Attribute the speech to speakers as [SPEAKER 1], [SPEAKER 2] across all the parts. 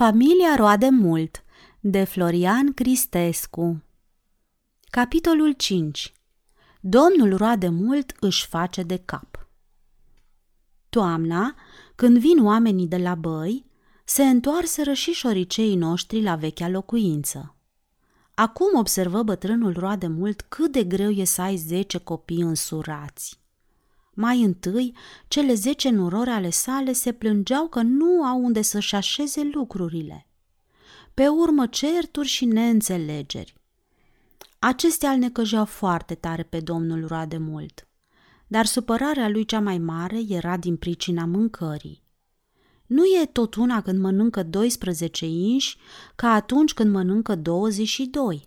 [SPEAKER 1] Familia roade mult de Florian Cristescu Capitolul 5 Domnul roade mult își face de cap Toamna, când vin oamenii de la băi, se întoarseră și șoriceii noștri la vechea locuință. Acum observă bătrânul roade mult cât de greu e să ai zece copii însurați. Mai întâi, cele zece nurori ale sale se plângeau că nu au unde să-și așeze lucrurile. Pe urmă, certuri și neînțelegeri. Acestea îl necăjeau foarte tare pe domnul roade mult, dar supărarea lui cea mai mare era din pricina mâncării. Nu e tot una când mănâncă 12 inși ca atunci când mănâncă 22.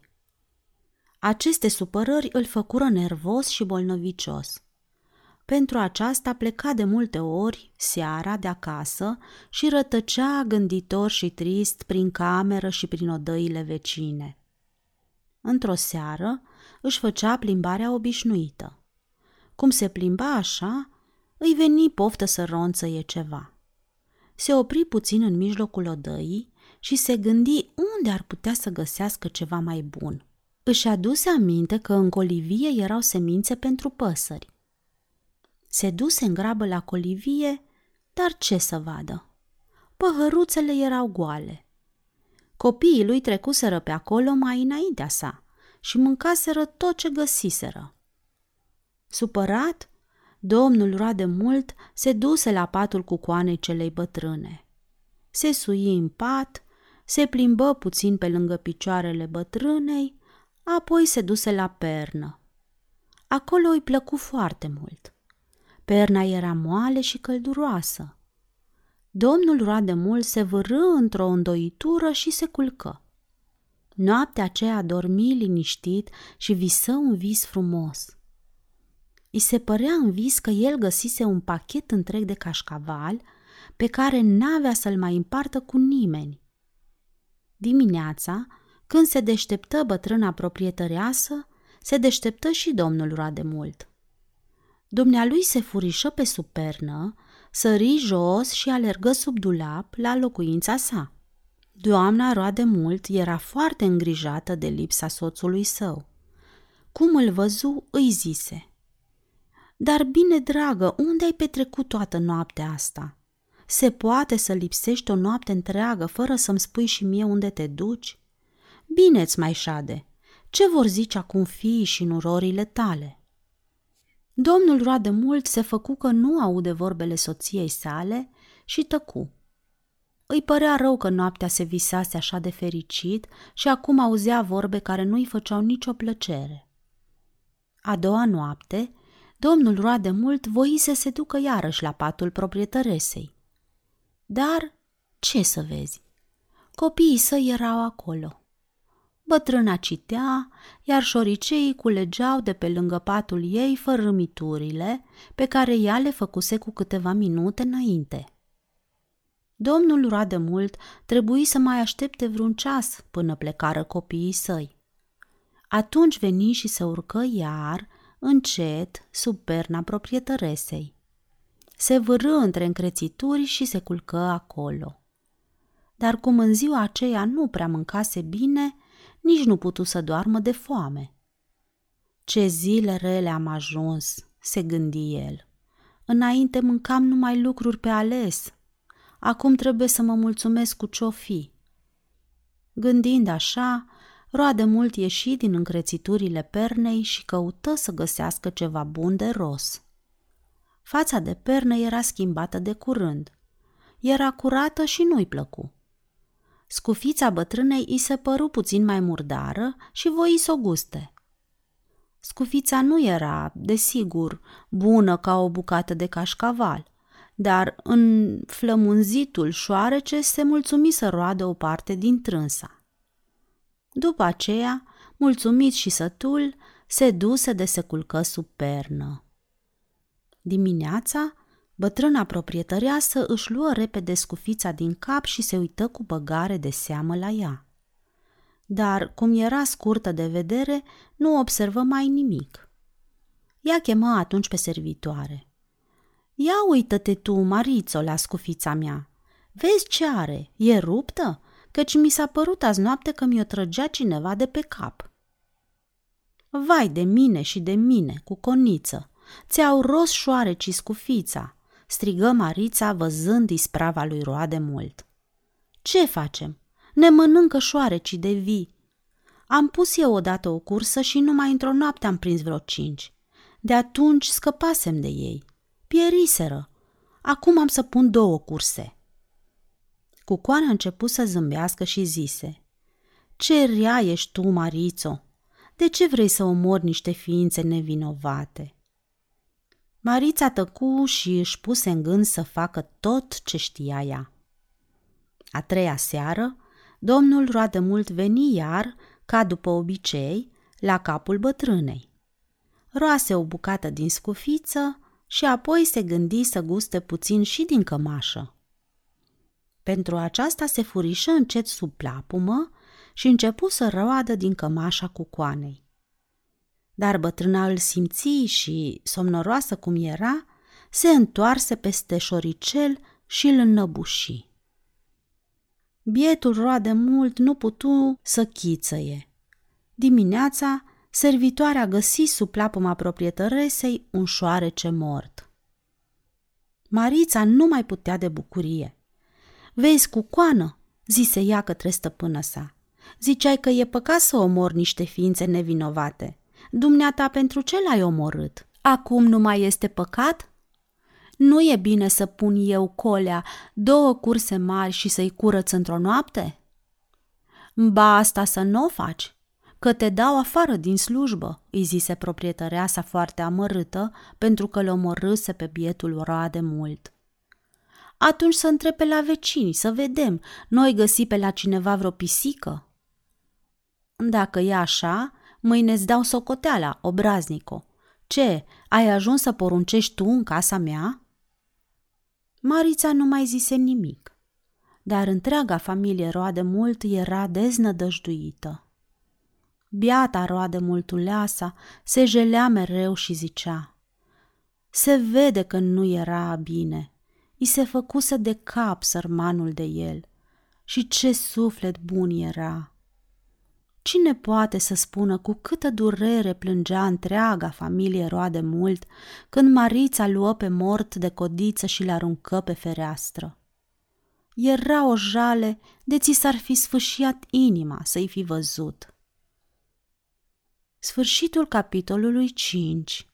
[SPEAKER 1] Aceste supărări îl făcură nervos și bolnovicios. Pentru aceasta pleca de multe ori seara de acasă și rătăcea gânditor și trist prin cameră și prin odăile vecine. Într-o seară își făcea plimbarea obișnuită. Cum se plimba așa, îi veni poftă să ronțăie ceva. Se opri puțin în mijlocul odăii și se gândi unde ar putea să găsească ceva mai bun. Își aduse aminte că în colivie erau semințe pentru păsări se duse în grabă la colivie, dar ce să vadă? Păhăruțele erau goale. Copiii lui trecuseră pe acolo mai înaintea sa și mâncaseră tot ce găsiseră. Supărat, domnul roade mult se duse la patul cu coanei celei bătrâne. Se sui în pat, se plimbă puțin pe lângă picioarele bătrânei, apoi se duse la pernă. Acolo îi plăcu foarte mult. Perna era moale și călduroasă. Domnul roade mult se vârâ într-o îndoitură și se culcă. Noaptea aceea dormi liniștit și visă un vis frumos. I se părea în vis că el găsise un pachet întreg de cașcaval pe care n-avea să-l mai împartă cu nimeni. Dimineața, când se deșteptă bătrâna proprietăreasă, se deșteptă și domnul roade mult – Dumnealui se furișă pe supernă, sări jos și alergă sub dulap la locuința sa. Doamna roade mult era foarte îngrijată de lipsa soțului său. Cum îl văzu, îi zise. Dar bine, dragă, unde ai petrecut toată noaptea asta? Se poate să lipsești o noapte întreagă fără să-mi spui și mie unde te duci? Bine-ți mai șade, ce vor zice acum fiii și nurorile tale?" Domnul roade mult se făcu că nu aude vorbele soției sale și tăcu. Îi părea rău că noaptea se visase așa de fericit și acum auzea vorbe care nu-i făceau nicio plăcere. A doua noapte, domnul roade mult voi să se ducă iarăși la patul proprietăresei. Dar ce să vezi? Copiii săi erau acolo – Bătrâna citea, iar șoriceii culegeau de pe lângă patul ei fărâmiturile pe care ea le făcuse cu câteva minute înainte. Domnul roade mult trebuie să mai aștepte vreun ceas până plecară copiii săi. Atunci veni și se urcă iar, încet, sub perna proprietăresei. Se vârâ între încrețituri și se culcă acolo. Dar cum în ziua aceea nu prea mâncase bine, nici nu putu să doarmă de foame. Ce zile rele am ajuns, se gândi el. Înainte mâncam numai lucruri pe ales. Acum trebuie să mă mulțumesc cu ce-o fi. Gândind așa, roade mult ieși din încrețiturile pernei și căută să găsească ceva bun de ros. Fața de pernă era schimbată de curând. Era curată și nu-i plăcu. Scufița bătrânei îi se păru puțin mai murdară și voi să o guste. Scufița nu era, desigur, bună ca o bucată de cașcaval, dar în flămunzitul șoarece se mulțumi să roadă o parte din trânsa. După aceea, mulțumit și sătul, se duse de se culcă sub pernă. Dimineața, Bătrâna proprietăreasă își luă repede scufița din cap și se uită cu băgare de seamă la ea. Dar, cum era scurtă de vedere, nu observă mai nimic. Ea chemă atunci pe servitoare. Ia uită-te tu, Marițo, la scufița mea. Vezi ce are? E ruptă? Căci mi s-a părut azi noapte că mi-o trăgea cineva de pe cap. Vai de mine și de mine, cu coniță! Ți-au ros șoarecii scufița, strigă Marița văzând isprava lui roade mult. Ce facem? Ne mănâncă șoarecii de vii. Am pus eu odată o cursă și numai într-o noapte am prins vreo cinci. De atunci scăpasem de ei. Pieriseră. Acum am să pun două curse. Cucoana a început să zâmbească și zise Ce rea ești tu, Marițo! De ce vrei să omori niște ființe nevinovate? Marița tăcu și își puse în gând să facă tot ce știa ea. A treia seară, domnul roadă mult veni iar, ca după obicei, la capul bătrânei. Roase o bucată din scufiță și apoi se gândi să guste puțin și din cămașă. Pentru aceasta se furișă încet sub plapumă și începu să roadă din cămașa cu coanei. Dar bătrâna îl simți și, somnoroasă cum era, se întoarse peste șoricel și îl înnăbuși. Bietul roade mult nu putu să chițăie. Dimineața, servitoarea găsi sub plapuma proprietăresei un șoarece mort. Marița nu mai putea de bucurie. Vezi, cu coană, zise ea către stăpână sa. Ziceai că e păcat să omor niște ființe nevinovate. Dumneata pentru ce l-ai omorât? Acum nu mai este păcat? Nu e bine să pun eu colea două curse mari și să-i curăț într-o noapte? Ba asta să nu o faci, că te dau afară din slujbă, îi zise proprietărea sa foarte amărâtă, pentru că l omorâse pe bietul roade mult. Atunci să întrebe la vecini, să vedem, noi găsi pe la cineva vreo pisică? Dacă e așa, mâine-ți dau socoteala, obraznico. Ce, ai ajuns să poruncești tu în casa mea? Marița nu mai zise nimic, dar întreaga familie roade mult era deznădăjduită. Biata roade multuleasa se jelea mereu și zicea Se vede că nu era bine, i se făcuse de cap sărmanul de el și ce suflet bun era. Cine poate să spună cu câtă durere plângea întreaga familie roade mult când Marița luă pe mort de codiță și l-aruncă pe fereastră? Era o jale de ți s-ar fi sfâșiat inima să-i fi văzut. Sfârșitul capitolului 5